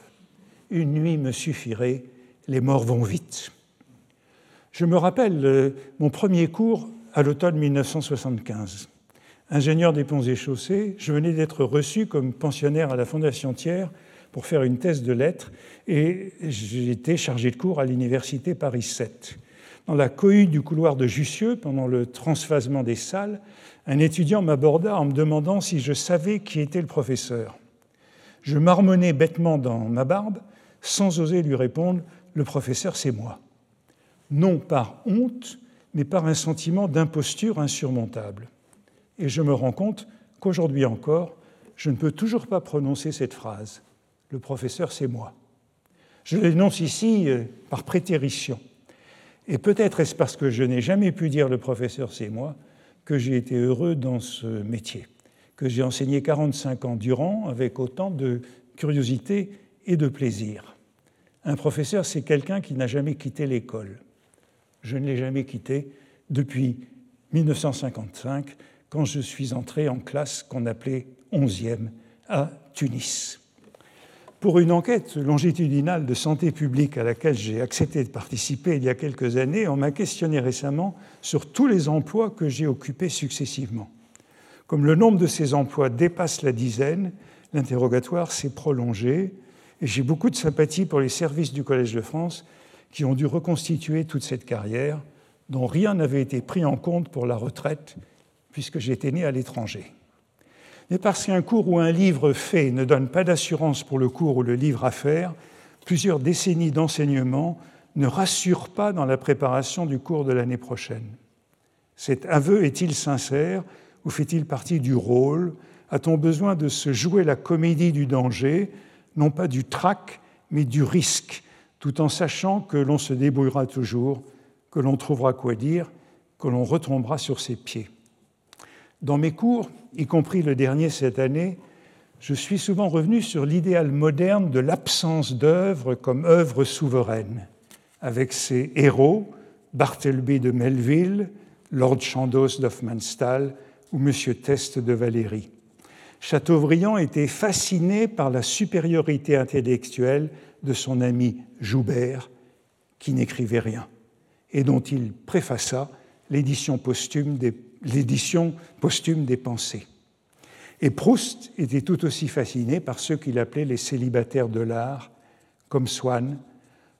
Speaker 2: Une nuit me suffirait, les morts vont vite. Je me rappelle euh, mon premier cours à l'automne 1975 ingénieur des ponts et chaussées, je venais d'être reçu comme pensionnaire à la Fondation Thiers pour faire une thèse de lettres et j'étais chargé de cours à l'université Paris 7. Dans la cohue du couloir de Jussieu, pendant le transphasement des salles, un étudiant m'aborda en me demandant si je savais qui était le professeur. Je marmonnais bêtement dans ma barbe, sans oser lui répondre Le professeur, c'est moi. Non par honte, mais par un sentiment d'imposture insurmontable. Et je me rends compte qu'aujourd'hui encore, je ne peux toujours pas prononcer cette phrase. Le professeur, c'est moi. Je l'énonce ici euh, par prétérition. Et peut-être est-ce parce que je n'ai jamais pu dire le professeur, c'est moi, que j'ai été heureux dans ce métier, que j'ai enseigné 45 ans durant avec autant de curiosité et de plaisir. Un professeur, c'est quelqu'un qui n'a jamais quitté l'école. Je ne l'ai jamais quitté depuis 1955 quand je suis entré en classe qu'on appelait 11e à Tunis. Pour une enquête longitudinale de santé publique à laquelle j'ai accepté de participer il y a quelques années, on m'a questionné récemment sur tous les emplois que j'ai occupés successivement. Comme le nombre de ces emplois dépasse la dizaine, l'interrogatoire s'est prolongé et j'ai beaucoup de sympathie pour les services du Collège de France qui ont dû reconstituer toute cette carrière dont rien n'avait été pris en compte pour la retraite puisque j'étais né à l'étranger. Mais parce qu'un cours ou un livre fait ne donne pas d'assurance pour le cours ou le livre à faire, plusieurs décennies d'enseignement ne rassurent pas dans la préparation du cours de l'année prochaine. Cet aveu est-il sincère ou fait-il partie du rôle? A-t-on besoin de se jouer la comédie du danger, non pas du trac, mais du risque, tout en sachant que l'on se débrouillera toujours, que l'on trouvera quoi dire, que l'on retombera sur ses pieds? Dans mes cours, y compris le dernier cette année, je suis souvent revenu sur l'idéal moderne de l'absence d'œuvre comme œuvre souveraine, avec ses héros, Bartleby de Melville, Lord Chandos d'Hoffmannsthal ou M. Teste de Valéry. Chateaubriand était fasciné par la supériorité intellectuelle de son ami Joubert, qui n'écrivait rien, et dont il préfaça l'édition posthume des l'édition posthume des pensées. Et Proust était tout aussi fasciné par ceux qu'il appelait les célibataires de l'art, comme Swann.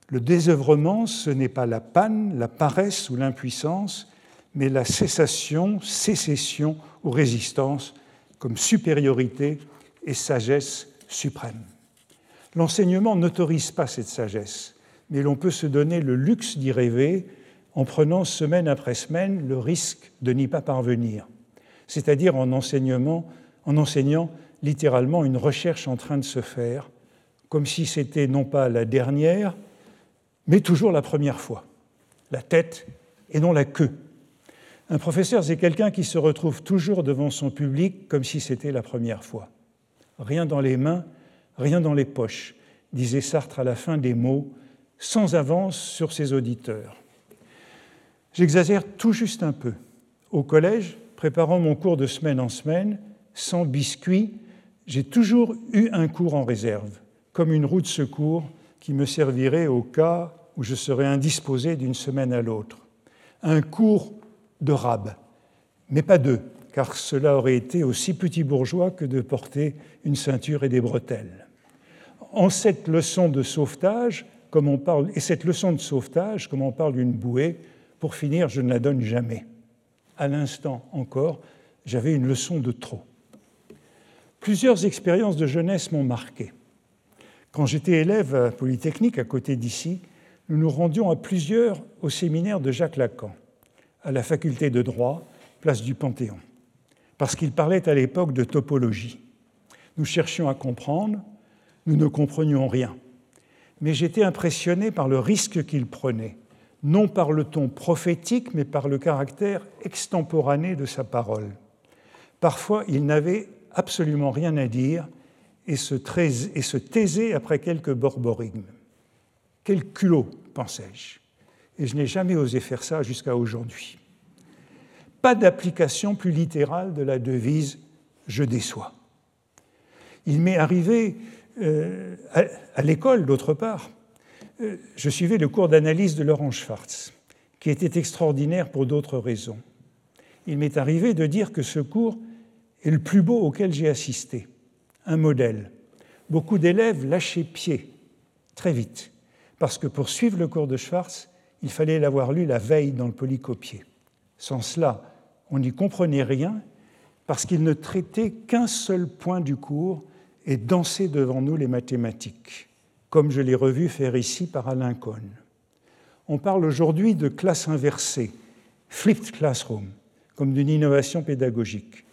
Speaker 2: Le désœuvrement, ce n'est pas la panne, la paresse ou l'impuissance, mais la cessation, sécession ou résistance comme supériorité et sagesse suprême. L'enseignement n'autorise pas cette sagesse, mais l'on peut se donner le luxe d'y rêver en prenant semaine après semaine le risque de n'y pas parvenir, c'est-à-dire en, en enseignant littéralement une recherche en train de se faire, comme si c'était non pas la dernière, mais toujours la première fois. La tête et non la queue. Un professeur, c'est quelqu'un qui se retrouve toujours devant son public comme si c'était la première fois. Rien dans les mains, rien dans les poches, disait Sartre à la fin des mots, sans avance sur ses auditeurs. J'exagère tout juste un peu. Au collège, préparant mon cours de semaine en semaine, sans biscuit, j'ai toujours eu un cours en réserve, comme une roue de secours qui me servirait au cas où je serais indisposé d'une semaine à l'autre. Un cours de rab, mais pas deux, car cela aurait été aussi petit bourgeois que de porter une ceinture et des bretelles. En cette leçon de sauvetage, comme on parle, et cette leçon de sauvetage, comme on parle d'une bouée, pour finir, je ne la donne jamais. À l'instant encore, j'avais une leçon de trop. Plusieurs expériences de jeunesse m'ont marqué. Quand j'étais élève Polytechnique, à côté d'ici, nous nous rendions à plusieurs au séminaire de Jacques Lacan, à la faculté de droit, place du Panthéon, parce qu'il parlait à l'époque de topologie. Nous cherchions à comprendre, nous ne comprenions rien. Mais j'étais impressionné par le risque qu'il prenait, non par le ton prophétique, mais par le caractère extemporané de sa parole. Parfois, il n'avait absolument rien à dire et se, taisait après quelques borborigmes. Quel culot, pensais-je. Et je n'ai jamais osé faire ça jusqu'à aujourd'hui. Pas d'application plus littérale de la devise Je déçois. Il m'est arrivé euh, à, l'école, d'autre part, je suivais le cours d'analyse de Laurent Schwartz, qui était extraordinaire pour d'autres raisons. Il m'est arrivé de dire que ce cours et le plus beau auquel j'ai assisté, un modèle. Beaucoup d'élèves lâchaient pied très vite, parce que pour suivre le cours de Schwartz, il fallait l'avoir lu la veille dans le polycopier. Sans cela, on n'y comprenait rien, parce qu'il ne traitait qu'un seul point du cours et dansait devant nous les mathématiques, comme je l'ai revu faire ici par Alain Cohn. On parle aujourd'hui de classe inversée, flipped classroom, comme d'une innovation pédagogique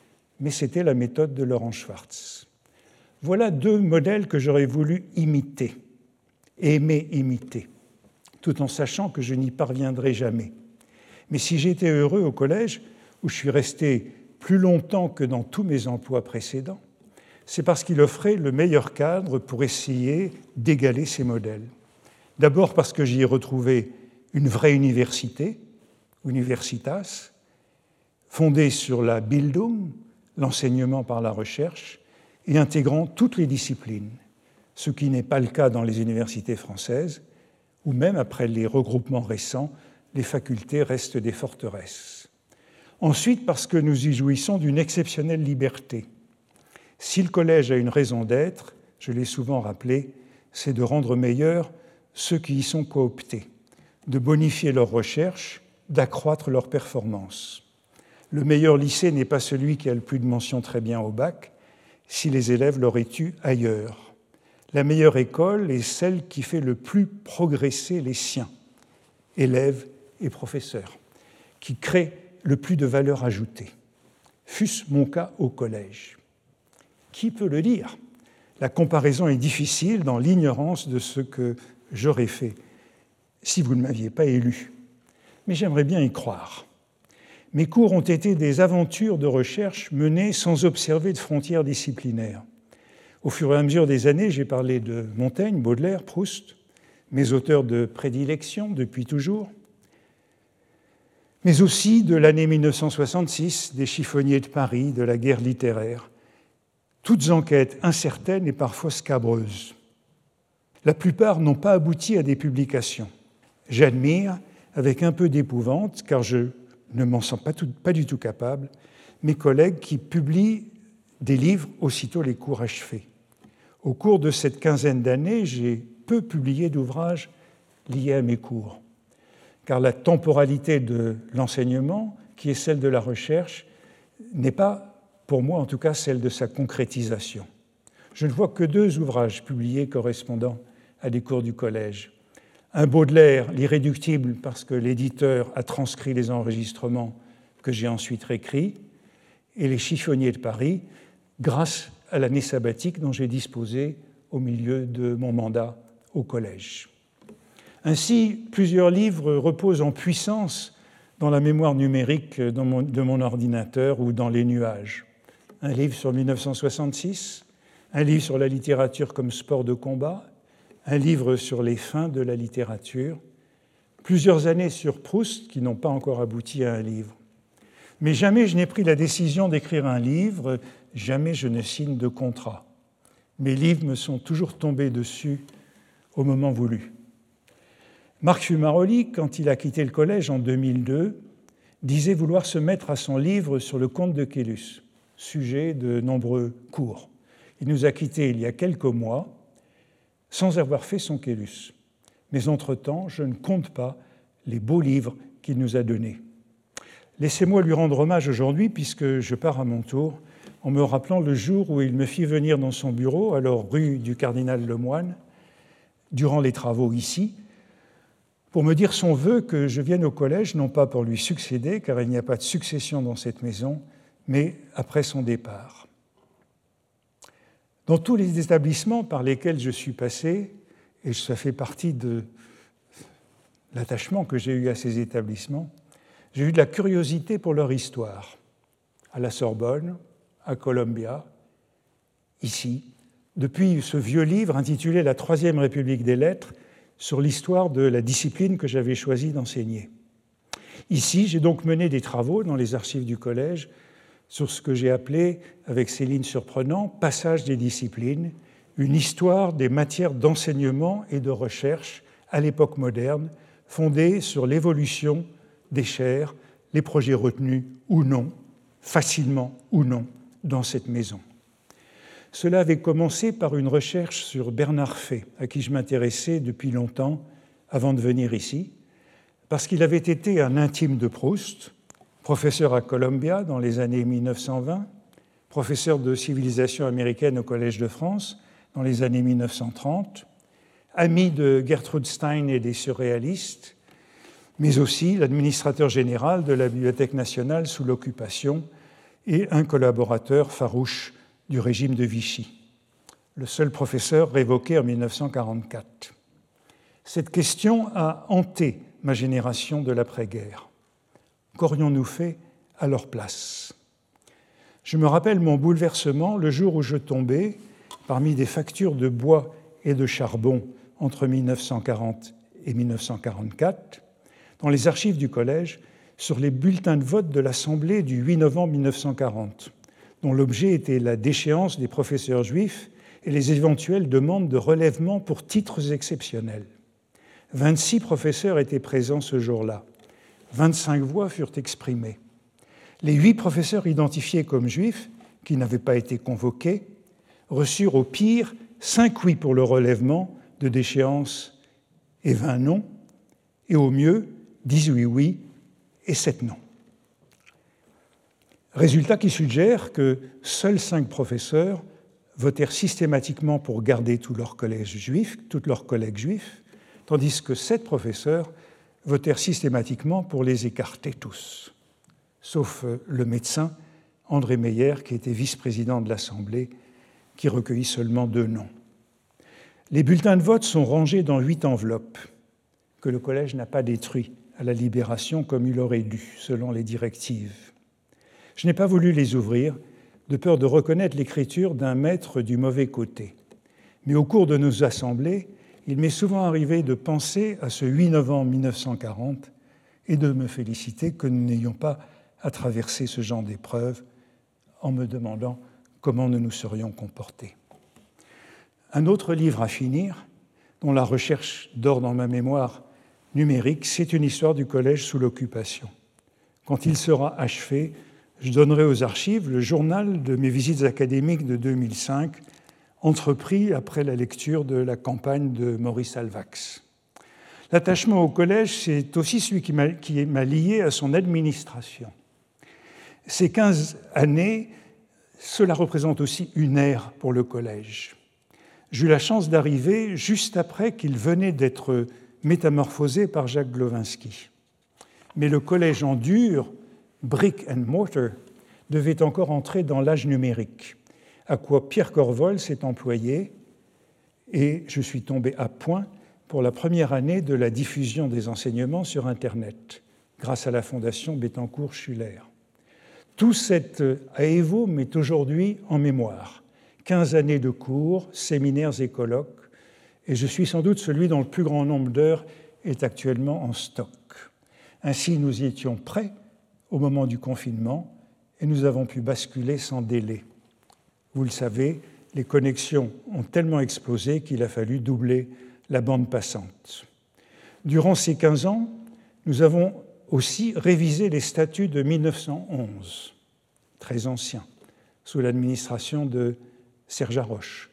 Speaker 2: mais c'était la méthode de Laurent Schwartz. Voilà deux modèles que j'aurais voulu imiter, aimer imiter, tout en sachant que je n'y parviendrai jamais. Mais si j'étais heureux au collège, où je suis resté plus longtemps que dans tous mes emplois précédents, c'est parce qu'il offrait le meilleur cadre pour essayer d'égaler ces modèles. D'abord parce que j'y ai retrouvé une vraie université, Universitas, fondée sur la Bildung, l'enseignement par la recherche et intégrant toutes les disciplines, ce qui n'est pas le cas dans les universités françaises, où même après les regroupements récents, les facultés restent des forteresses. Ensuite, parce que nous y jouissons d'une exceptionnelle liberté. Si le collège a une raison d'être, je l'ai souvent rappelé, c'est de rendre meilleurs ceux qui y sont cooptés, de bonifier leurs recherches, d'accroître leurs performances. Le meilleur lycée n'est pas celui qui a le plus de mentions très bien au bac, si les élèves l'auraient eu ailleurs. La meilleure école est celle qui fait le plus progresser les siens, élèves et professeurs, qui crée le plus de valeur ajoutée. Fût-ce mon cas au collège. Qui peut le dire? La comparaison est difficile dans l'ignorance de ce que j'aurais fait si vous ne m'aviez pas élu. Mais j'aimerais bien y croire. Mes cours ont été des aventures de recherche menées sans observer de frontières disciplinaires. Au fur et à mesure des années, j'ai parlé de Montaigne, Baudelaire, Proust, mes auteurs de prédilection depuis toujours, mais aussi de l'année 1966, des chiffonniers de Paris, de la guerre littéraire. Toutes enquêtes incertaines et parfois scabreuses. La plupart n'ont pas abouti à des publications. J'admire, avec un peu d'épouvante, car je ne m'en sens pas, du tout capable, mes collègues qui publient des livres aussitôt les cours achevés. Au cours de cette quinzaine d'années, j'ai peu publié d'ouvrages liés à mes cours, car la temporalité de l'enseignement, qui est celle de la recherche, n'est pas, pour moi en tout cas, celle de sa concrétisation. Je ne vois que deux ouvrages publiés correspondant à des cours du collège un Baudelaire, l'irréductible, parce que l'éditeur a transcrit les enregistrements que j'ai ensuite réécrits, et les chiffonniers de Paris, grâce à l'année sabbatique dont j'ai disposé au milieu de mon mandat au collège. Ainsi, plusieurs livres reposent en puissance dans la mémoire numérique de mon, ordinateur ou dans les nuages. Un livre sur 1966, un livre sur la littérature comme sport de combat, un livre sur les fins de la littérature, plusieurs années sur Proust qui n'ont pas encore abouti à un livre. Mais jamais je n'ai pris la décision d'écrire un livre, jamais je ne signe de contrat. Mes livres me sont toujours tombés dessus au moment voulu. Marc Fumaroli, quand il a quitté le collège en 2002, disait vouloir se mettre à son livre sur le comte de Quélus, sujet de nombreux cours. Il nous a quittés il y a quelques mois sans avoir fait son Quélus. Mais entre-temps, je ne compte pas les beaux livres qu'il nous a donnés. Laissez-moi lui rendre hommage aujourd'hui, puisque je pars à mon tour, en me rappelant le jour où il me fit venir dans son bureau, alors rue du Cardinal Lemoine, durant les travaux ici, pour me dire son vœu que je vienne au collège, non pas pour lui succéder, car il n'y a pas de succession dans cette maison, mais après son départ. Dans tous les établissements par lesquels je suis passé, et ça fait partie de l'attachement que j'ai eu à ces établissements, j'ai eu de la curiosité pour leur histoire, à la Sorbonne, à Columbia, ici, depuis ce vieux livre intitulé La Troisième République des Lettres sur l'histoire de la discipline que j'avais choisi d'enseigner. Ici, j'ai donc mené des travaux dans les archives du collège sur ce que j'ai appelé, avec Céline Surprenant, Passage des disciplines, une histoire des matières d'enseignement et de recherche à l'époque moderne, fondée sur l'évolution des chairs, les projets retenus ou non, facilement ou non, dans cette maison. Cela avait commencé par une recherche sur Bernard Fay, à qui je m'intéressais depuis longtemps avant de venir ici, parce qu'il avait été un intime de Proust, professeur à Columbia dans les années 1920, professeur de civilisation américaine au Collège de France dans les années 1930, ami de Gertrude Stein et des surréalistes, mais aussi l'administrateur général de la Bibliothèque nationale sous l'occupation et un collaborateur farouche du régime de Vichy, le seul professeur révoqué en 1944. Cette question a hanté ma génération de l'après-guerre. Qu'aurions-nous fait à leur place? Je me rappelle mon bouleversement le jour où je tombais, parmi des factures de bois et de charbon entre 1940 et 1944, dans les archives du collège sur les bulletins de vote de l'Assemblée du 8 novembre 1940, dont l'objet était la déchéance des professeurs juifs et les éventuelles demandes de relèvement pour titres exceptionnels. 26 professeurs étaient présents ce jour-là. 25 voix furent exprimées. Les huit professeurs identifiés comme juifs, qui n'avaient pas été convoqués, reçurent au pire 5 oui pour le relèvement de déchéance et 20 non, et au mieux 18 oui et 7 non. Résultat qui suggère que seuls cinq professeurs votèrent systématiquement pour garder tous leurs collègues juifs, tous leurs collègues juifs, tandis que sept professeurs votèrent systématiquement pour les écarter tous, sauf euh, le médecin André Meyer, qui était vice-président de l'Assemblée, qui recueillit seulement deux noms. Les bulletins de vote sont rangés dans huit enveloppes que le collège n'a pas détruites à la libération comme il aurait dû, selon les directives. Je n'ai pas voulu les ouvrir, de peur de reconnaître l'écriture d'un maître du mauvais côté. Mais au cours de nos assemblées, il m'est souvent arrivé de penser à ce 8 novembre 1940 et de me féliciter que nous n'ayons pas à traverser ce genre d'épreuve en me demandant comment nous nous serions comportés. Un autre livre à finir, dont la recherche dort dans ma mémoire numérique, c'est une histoire du collège sous l'occupation. Quand il sera achevé, je donnerai aux archives le journal de mes visites académiques de 2005, entrepris après la lecture de la campagne de Maurice Alvax. L'attachement au collège, c'est aussi celui qui m'a lié à son administration. Ces 15 années, cela représente aussi une ère pour le collège. J'ai eu la chance d'arriver juste après qu'il venait d'être métamorphosé par Jacques Glowinski. Mais le collège en dur, brick and mortar, devait encore entrer dans l'âge numérique, à quoi Pierre Corvol s'est employé et je suis tombé à point pour la première année de la diffusion des enseignements sur Internet, grâce à la Fondation Bettencourt-Schuller. Tout cet AEVO m'est aujourd'hui en mémoire. 15 années de cours, séminaires et colloques, et je suis sans doute celui dont le plus grand nombre d'heures est actuellement en stock. Ainsi, nous y étions prêts au moment du confinement et nous avons pu basculer sans délai. Vous le savez, les connexions ont tellement explosé qu'il a fallu doubler la bande passante. Durant ces 15 ans, nous avons aussi révisé les statuts de 1911, très anciens, sous l'administration de Serge Haroche.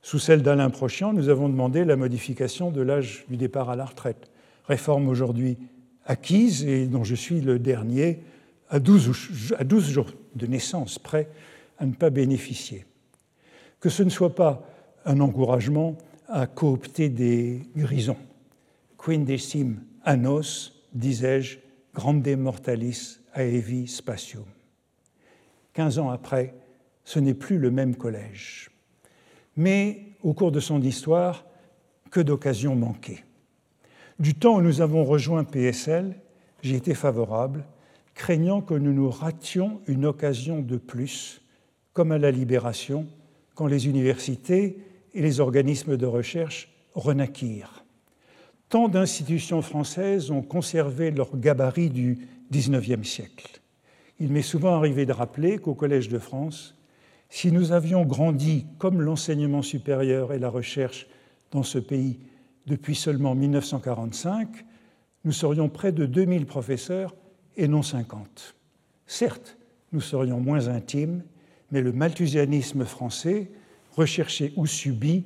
Speaker 2: Sous celle d'Alain Prochian, nous avons demandé la modification de l'âge du départ à la retraite, réforme aujourd'hui acquise et dont je suis le dernier à 12, à 12 jours de naissance près à ne pas bénéficier. Que ce ne soit pas un encouragement à coopter des grisons. Quindecim annos, disais-je, grande mortalis aevi spatium. Quinze ans après, ce n'est plus le même collège. Mais au cours de son histoire, que d'occasions manquées. Du temps où nous avons rejoint PSL, j'ai été favorable, craignant que nous nous rations une occasion de plus, comme à la Libération, quand les universités et les organismes de recherche renaquirent. Tant d'institutions françaises ont conservé leur gabarit du XIXe siècle. Il m'est souvent arrivé de rappeler qu'au Collège de France, si nous avions grandi comme l'enseignement supérieur et la recherche dans ce pays depuis seulement 1945, nous serions près de 2000 professeurs et non 50. Certes, nous serions moins intimes, mais le malthusianisme français recherché ou subi,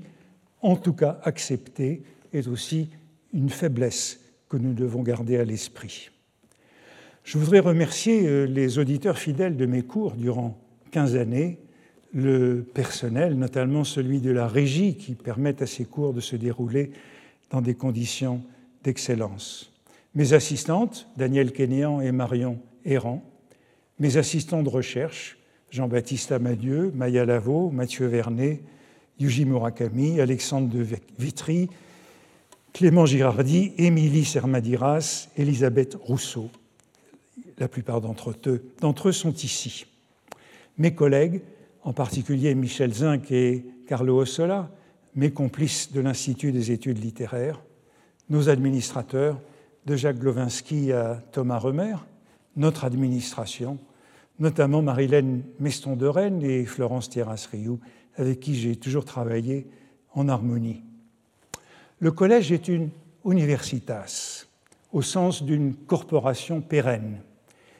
Speaker 2: en tout cas accepté, est aussi une faiblesse que nous devons garder à l'esprit. Je voudrais remercier euh, les auditeurs fidèles de mes cours durant 15 années, le personnel, notamment celui de la régie qui permet à ces cours de se dérouler dans des conditions d'excellence. Mes assistantes, Daniel Kénéan et Marion Errand, mes assistants de recherche, Jean-Baptiste Amadieu, Maya Lavaux, Mathieu Vernet, Yuji Murakami, Alexandre de Vitry, Clément Girardi, Émilie Sermadiras, Elisabeth Rousseau. La plupart d'entre eux, eux sont ici. Mes collègues, en particulier Michel Zinc et Carlo Ossola, mes complices de l'Institut des études littéraires, nos administrateurs, de Jacques Glowinski à Thomas Remer, notre administration, notamment Marilène Meston de et Florence Thierras-Rioux, avec qui j'ai toujours travaillé en harmonie. Le collège est une universitas, au sens d'une corporation pérenne.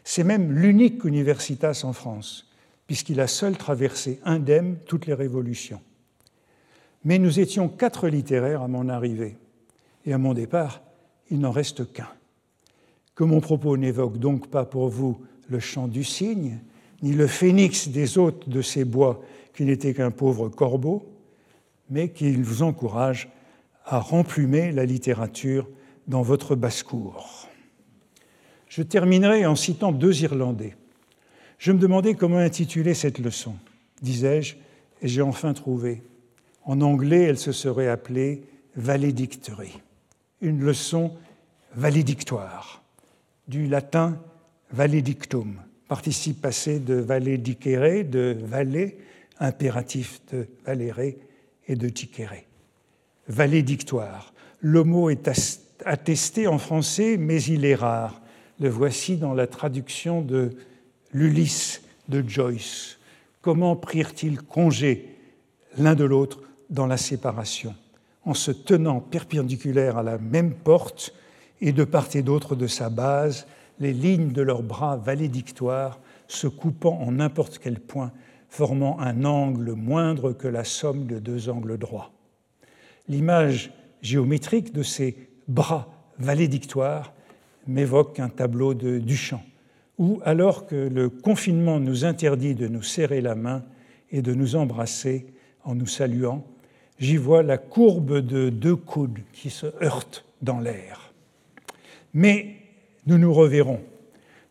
Speaker 2: C'est même l'unique universitas en France, puisqu'il a seul traversé indemne toutes les révolutions. Mais nous étions quatre littéraires à mon arrivée, et à mon départ, il n'en reste qu'un. Que mon propos n'évoque donc pas pour vous le chant du cygne, ni le phénix des hôtes de ces bois qui n'était qu'un pauvre corbeau, mais qu'il vous encourage à remplumer la littérature dans votre basse-cour. Je terminerai en citant deux Irlandais. Je me demandais comment intituler cette leçon, disais-je, et j'ai enfin trouvé. En anglais, elle se serait appelée Valedictory, une leçon valédictoire, du latin valedictum, participe passé de valedicere, de valet, impératif de valérer et de tiquere. Valédictoire. Le mot est attesté en français, mais il est rare. Le voici dans la traduction de l'Ulysse de Joyce. Comment prirent-ils congé l'un de l'autre dans la séparation? En se tenant perpendiculaires à la même porte et de part et d'autre de sa base, les lignes de leurs bras valédictoires se coupant en n'importe quel point, formant un angle moindre que la somme de deux angles droits. L'image géométrique de ces bras valédictoires m'évoque un tableau de Duchamp, où, alors que le confinement nous interdit de nous serrer la main et de nous embrasser en nous saluant, j'y vois la courbe de deux coudes qui se heurtent dans l'air. Mais nous nous reverrons.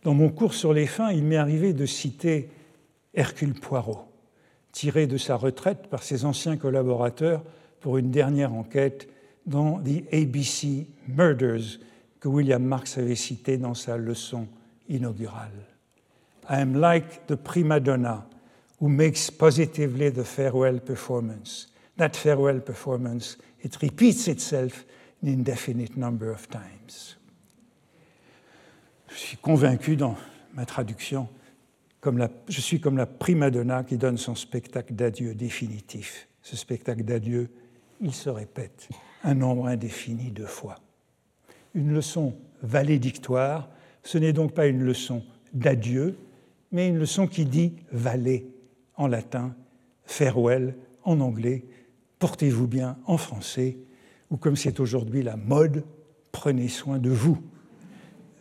Speaker 2: Dans mon cours sur les fins, il m'est arrivé de citer Hercule Poirot, tiré de sa retraite par ses anciens collaborateurs pour une dernière enquête dans The ABC Murders que William Marx avait cité dans sa leçon inaugurale. I am like the prima donna who makes positively the farewell performance. That farewell performance, it repeats itself an indefinite number of times. Je suis convaincu dans ma traduction, comme je suis comme la prima donna qui donne son spectacle d'adieu définitif. Ce spectacle d'adieu, il se répète un nombre indéfini de fois. Une leçon valédictoire, ce n'est donc pas une leçon d'adieu, mais une leçon qui dit valet en latin, farewell en anglais, portez-vous bien en français, ou comme c'est aujourd'hui la mode, prenez soin de vous.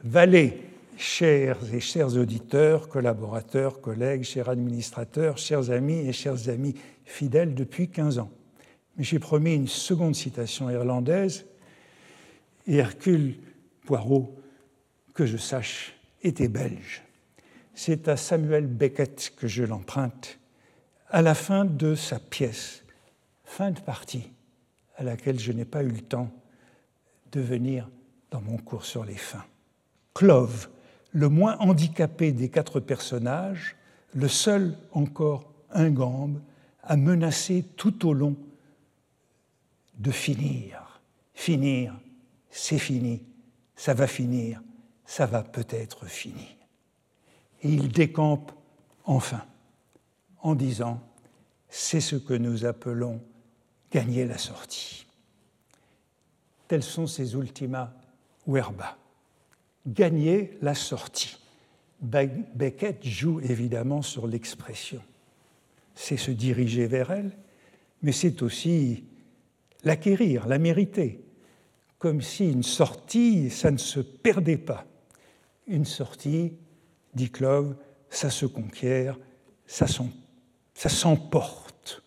Speaker 2: Valet, chers et chers auditeurs, collaborateurs, collègues, chers administrateurs, chers amis et chers amis fidèles depuis 15 ans. Mais j'ai promis une seconde citation irlandaise, Hercule Poirot, que je sache, était belge. C'est à Samuel Beckett que je l'emprunte, à la fin de sa pièce, fin de partie, à laquelle je n'ai pas eu le temps de venir dans mon cours sur les fins. Clove, le moins handicapé des quatre personnages, le seul encore ingambe, a menacé tout au long de finir. Finir, c'est fini, ça va finir, ça va peut-être finir. Et il décampe enfin en disant, c'est ce que nous appelons gagner la sortie. Tels sont ses ultima verba. Gagner la sortie. Beckett joue évidemment sur l'expression. C'est se diriger vers elle, mais c'est aussi l'acquérir, la mériter, comme si une sortie, ça ne se perdait pas. Une sortie, dit Clove, ça se conquiert, ça s'emporte,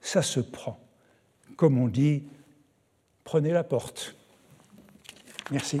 Speaker 2: ça se prend. Comme on dit, prenez la porte. Merci.